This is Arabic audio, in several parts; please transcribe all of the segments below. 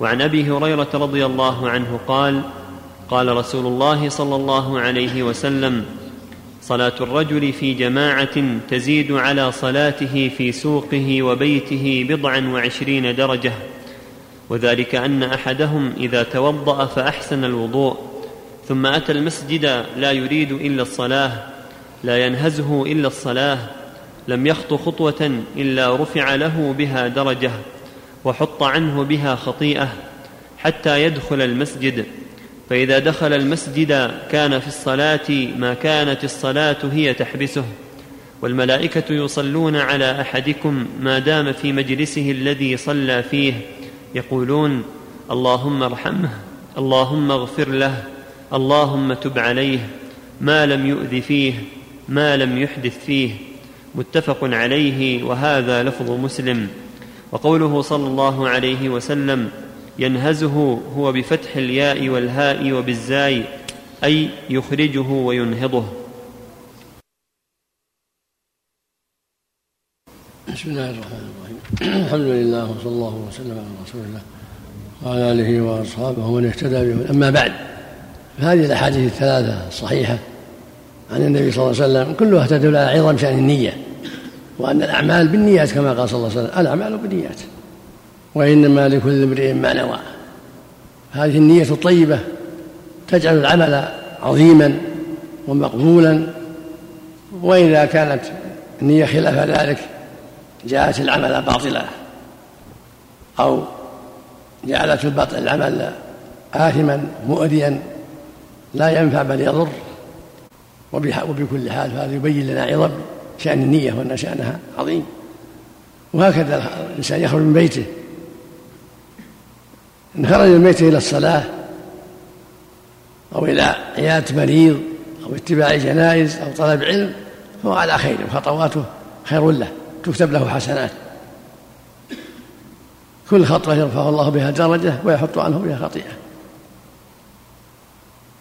وعن أبي هريرة رضي الله عنه قال قال رسول الله صلى الله عليه وسلم صلاة الرجل في جماعة تزيد على صلاته في سوقه وبيته بضعا وعشرين درجة وذلك أن أحدهم إذا توضأ فأحسن الوضوء ثم أتى المسجد لا يريد إلا الصلاة لا ينهزه إلا الصلاة لم يخط خطوة إلا رفع له بها درجة. وحط عنه بها خطيئة حتى يدخل المسجد. فإذا دخل المسجد كان في الصلاة ما كانت الصلاة هي تحبسه. والملائكة يصلون على أحدكم ما دام في مجلسه الذي صلى فيه. يقولون اللهم ارحمه اللهم اغفر له اللهم تب عليه. ما لم يؤذ فيه ما لم يحدث فيه. متفق عليه وهذا لفظ مسلم. وقوله صلى الله عليه وسلم ينهزه هو بفتح الياء والهاء وبالزاي أي يخرجه وينهضه. بسم الله الرحمن الرحيم. الحمد لله وصلى الله وسلم على رسول الله وعلى آله وأصحابه ومن اهتدى به أما بعد فهذه الأحاديث الثلاثة الصحيحة عن النبي صلى الله عليه وسلم كلها تدل على عظم شأن النية. وأن الأعمال بالنيات كما قال صلى الله عليه وسلم الأعمال بالنيات وإنما لكل امرئ ما نوى. هذه النية الطيبة تجعل العمل عظيما ومقبولا واذا كانت النية خلاف ذلك جعلت العمل باطلا أو جعلت العمل آثما مؤذيا لا ينفع بل يضر. وبكل حال فهذا يبين لنا عظم شأن النية وأن شأنها عظيم. وهكذا الإنسان يخرج من بيته. إن خرج من بيته إلى الصلاة أو إلى عيادة مريض أو اتباع جنائز أو طلب علم فهو على خير وخطواته خير له تكتب له حسنات. كل خطوة يرفع الله بها درجة ويحط عنه بها خطيئة.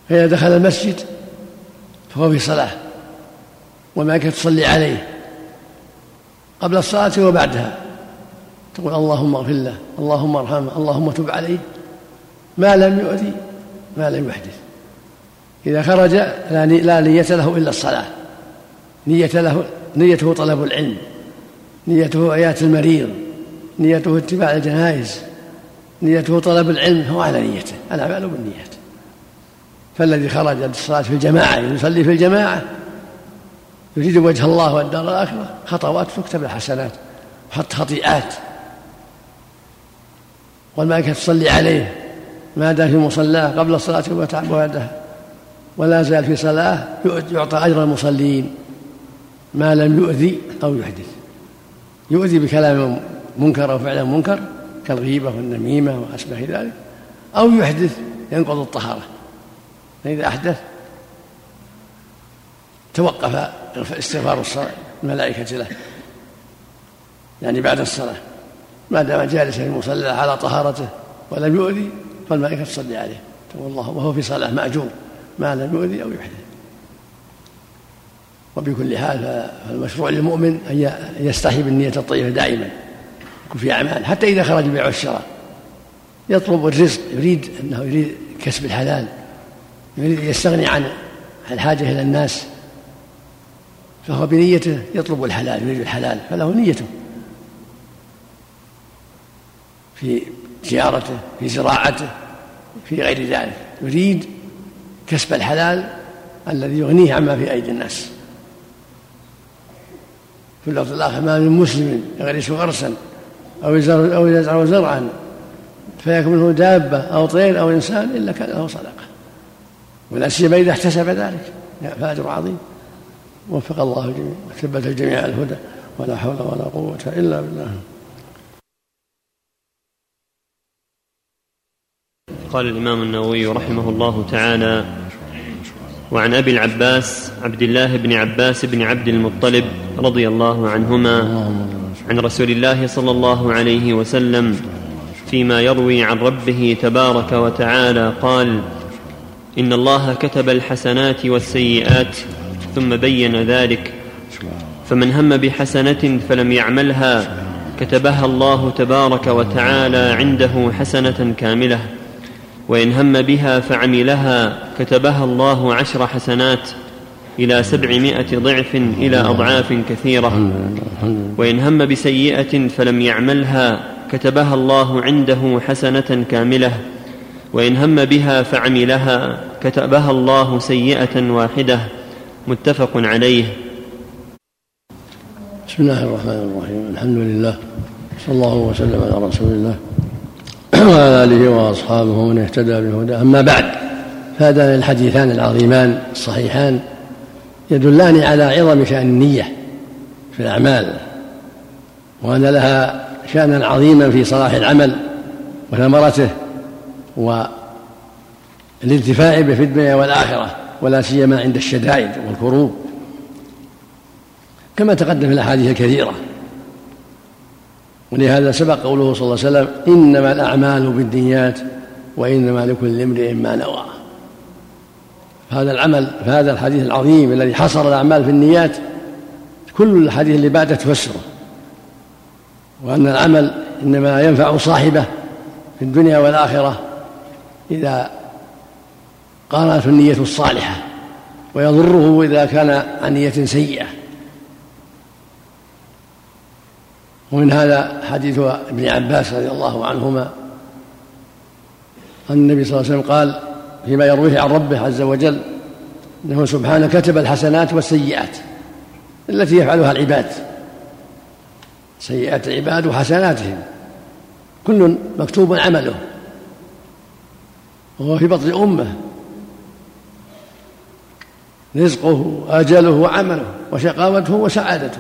فإذا دخل المسجد فهو في صلاة. والملائكة تصلي عليه قبل الصلاة وبعدها. تقول اللهم اغفر له اللهم ارحمه اللهم تب عليه. ما لم يؤذي ما لم يحدث. إذا خرج لا نية له إلا الصلاة. نية له نيته طلب العلم. نيته عيادة المريض. نيته اتباع الجنائز نيته طلب العلم هو على نيته الأعمال بالنيات فالذي خرج للصلاة في الجماعة يصلي في الجماعة يريد وجه الله والدار الآخرة خطوات تكتب الحسنات وحط خطيئات. والملائكة تصلي عليه. ما دام في مصلاه قبل الصلاة وبعدها ولا زال في صلاة يعطى أجر المصلين. ما لم يؤذي أو يحدث. يؤذي بكلام منكر أو فعل منكر كالغيبة والنميمة وأشبه ذلك. أو يحدث ينقض الطهارة. فإذا أحدث توقف استغفار الملائكة له. يعني بعد الصلاة. ما دام جالسا في المصلى على طهارته ولم يؤذي فالملائكة تصلي عليه. تقول الله وهو في صلاة مأجور ما لم يؤذي أو يحدث وبكل حال فالمشروع للمؤمن أن يستحي بالنية الطيبة دائما. يكون في أعمال. حتى إذا خرج بيع والشراء يطلب الرزق يريد أنه يريد كسب الحلال يريد يستغني عن الحاجة إلى الناس. فهو بنيته يطلب الحلال يريد الحلال فله نيته. في تجارته في زراعته في غير ذلك. يريد كسب الحلال الذي يغنيه عما في أيدي الناس. في اللفظ الآخر ما من مسلم يغرس غرسا أو يزرع أو يزرع زرعا فيكون منه دابة أو طير أو إنسان إلا كان له صدقة. ولا سيما إذا احتسب ذلك. فأجر عظيم. وفق الله الجميع وثبت الجميع الهدى ولا حول ولا قوة إلا بالله. قال الإمام النووي رحمه الله تعالى وعن أبي العباس عبد الله بن عباس بن عبد المطلب رضي الله عنهما عن رسول الله صلى الله عليه وسلم فيما يروي عن ربه تبارك وتعالى قال إن الله كتب الحسنات والسيئات ثم بين ذلك. فمن هم بحسنة فلم يعملها كتبها الله تبارك وتعالى عنده حسنة كاملة. وإن هم بها فعملها كتبها الله عشر حسنات إلى سبعمائة ضعف إلى أضعاف كثيرة. وإن هم بسيئة فلم يعملها كتبها الله عنده حسنة كاملة. وإن هم بها فعملها كتبها الله سيئة واحدة. متفق عليه. بسم الله الرحمن الرحيم. الحمد لله. صلى الله وسلم على رسول الله. وعلى آله وأصحابه ومن اهتدى بهداه. أما بعد فهذان الحديثان العظيمان الصحيحان يدلان على عظم شأن النية في الأعمال وأن لها شأنا عظيما في صلاح العمل وثمرته والانتفاع به في الدنيا والآخرة. ولا سيما عند الشدائد والكروب. كما تقدم في الأحاديث الكثيرة. ولهذا سبق قوله صلى الله عليه وسلم إنما الأعمال بالنيات وإنما لكل امرئ ما نوى. هذا العمل هذا الحديث العظيم الذي حصر الأعمال في النيات كل الحديث اللي بعده تفسره وأن العمل إنما ينفع صاحبه في الدنيا والآخرة إذا قارنته النية الصالحة ويضره إذا كان عن نيه سيئة. ومن هذا حديث ابن عباس رضي الله عنهما أن النبي صلى الله عليه وسلم قال فيما يرويه عن ربه عز وجل إنه سبحانه كتب الحسنات والسيئات التي يفعلها العباد. سيئات العباد وحسناتهم. كل مكتوب عمله. وهو في بطن أمه. رزقه آجله وعمله وشقاوته وسعادته.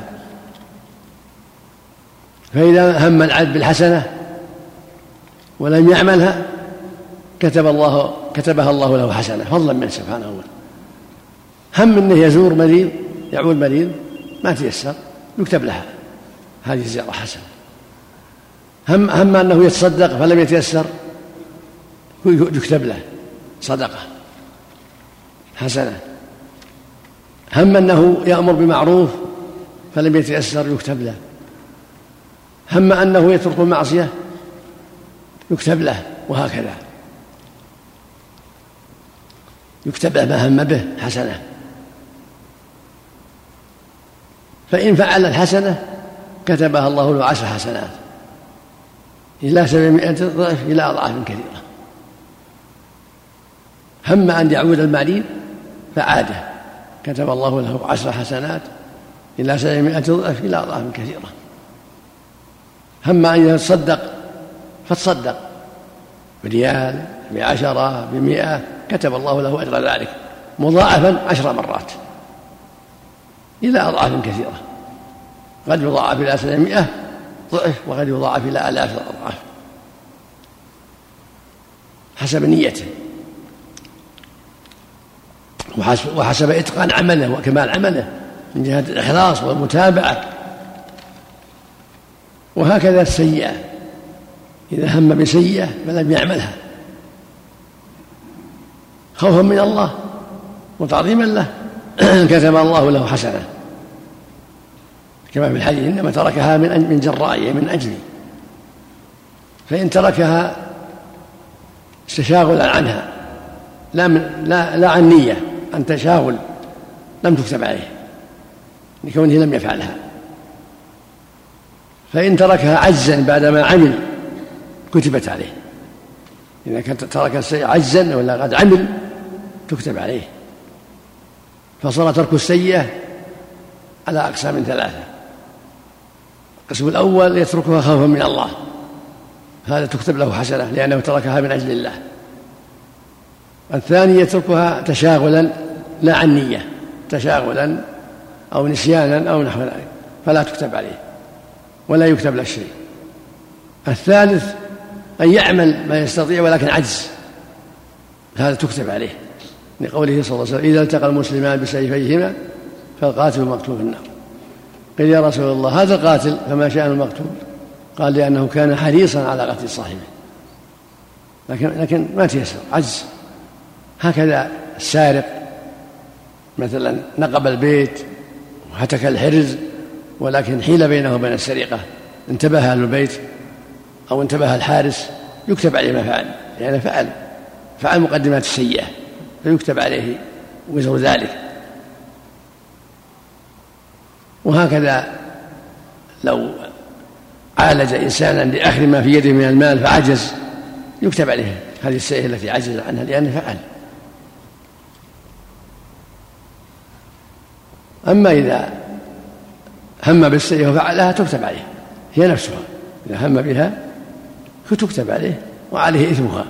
فإذا هم العبد بالحسنة ولم يعملها كتب الله كتبها الله له حسنة فضلا منه سبحانه وتعالى. هم انه يزور مريض يعود مريض ما تيسر يكتب لها. هذه زيارة حسنة. هم هم أنه يتصدق فلم يتيسر يكتب له صدقة حسنة. هم أنه يأمر بمعروف فلم يتيسر يكتب له. هم أنه يترك المعصية يكتب له وهكذا. يكتب له ما هم به حسنة. فإن فعل الحسنة كتبها الله له عشر حسنات. إلى سبعمائة ضعف إلى أضعاف كثيرة. هم أن يعود المريض فعاده. كتب الله له عشر حسنات إلى سبعمائة ضعف إلى أضعاف كثيرة. هم أن يتصدق فتصدق بريال بعشرة بمئة كتب الله له أجر ذلك مضاعفا عشر مرات إلى أضعاف كثيرة. قد يضاعف إلى سبعمائة ضعف وقد يضاعف إلى آلاف الأضعاف حسب نيته. وحسب إتقان عمله وكمال عمله من جهة الإخلاص والمتابعة. وهكذا السيئة. إذا هم بسيئة فلم يعملها. خوفا من الله وتعظيما له. كتب الله له حسنة. كما في الحديث إنما تركها من من جرائه من أجلي فإن تركها استشاغلا عنها. لا من لا لا عن نية. عن تشاغل لم تكتب عليه لكونه لم يفعلها. فإن تركها عجزا بعدما عمل كتبت عليه. إذا كان ترك السيئة عجزا ولا قد عمل تكتب عليه. فصار ترك السيئة على أقسام ثلاثة. القسم الأول يتركها خوفا من الله. هذا تكتب له حسنة لأنه تركها من أجل الله. الثاني يتركها تشاغلا لا عن نية تشاغلا أو نسيانا أو نحو ذلك فلا تكتب عليه ولا يكتب له شيء. الثالث أن يعمل ما يستطيع ولكن عجز هذا تكتب عليه لقوله صلى الله عليه وسلم إذا التقى المسلمان بسيفيهما فالقاتل مقتول في النار. قيل يا رسول الله هذا القاتل فما شأن المقتول؟ قال لأنه كان حريصا على قتل صاحبه. لكن لكن ما تيسر عجز. هكذا السارق مثلا نقب البيت وهتك الحرز ولكن حيل بينه وبين السرقة. انتبه أهل البيت أو انتبه الحارس يكتب عليه ما فعل. لأنه فعل فعل مقدمات السيئة فيكتب عليه وزر ذلك. وهكذا لو عالج إنسانا لأخذ ما في يده من المال فعجز يكتب عليه. هذه السيئة التي عجز عنها لأنه فعل. أما إذا هم بالسيئة وفعلها تكتب عليه هي نفسها. إذا هم بها فتكتب عليه وعليه إثمها.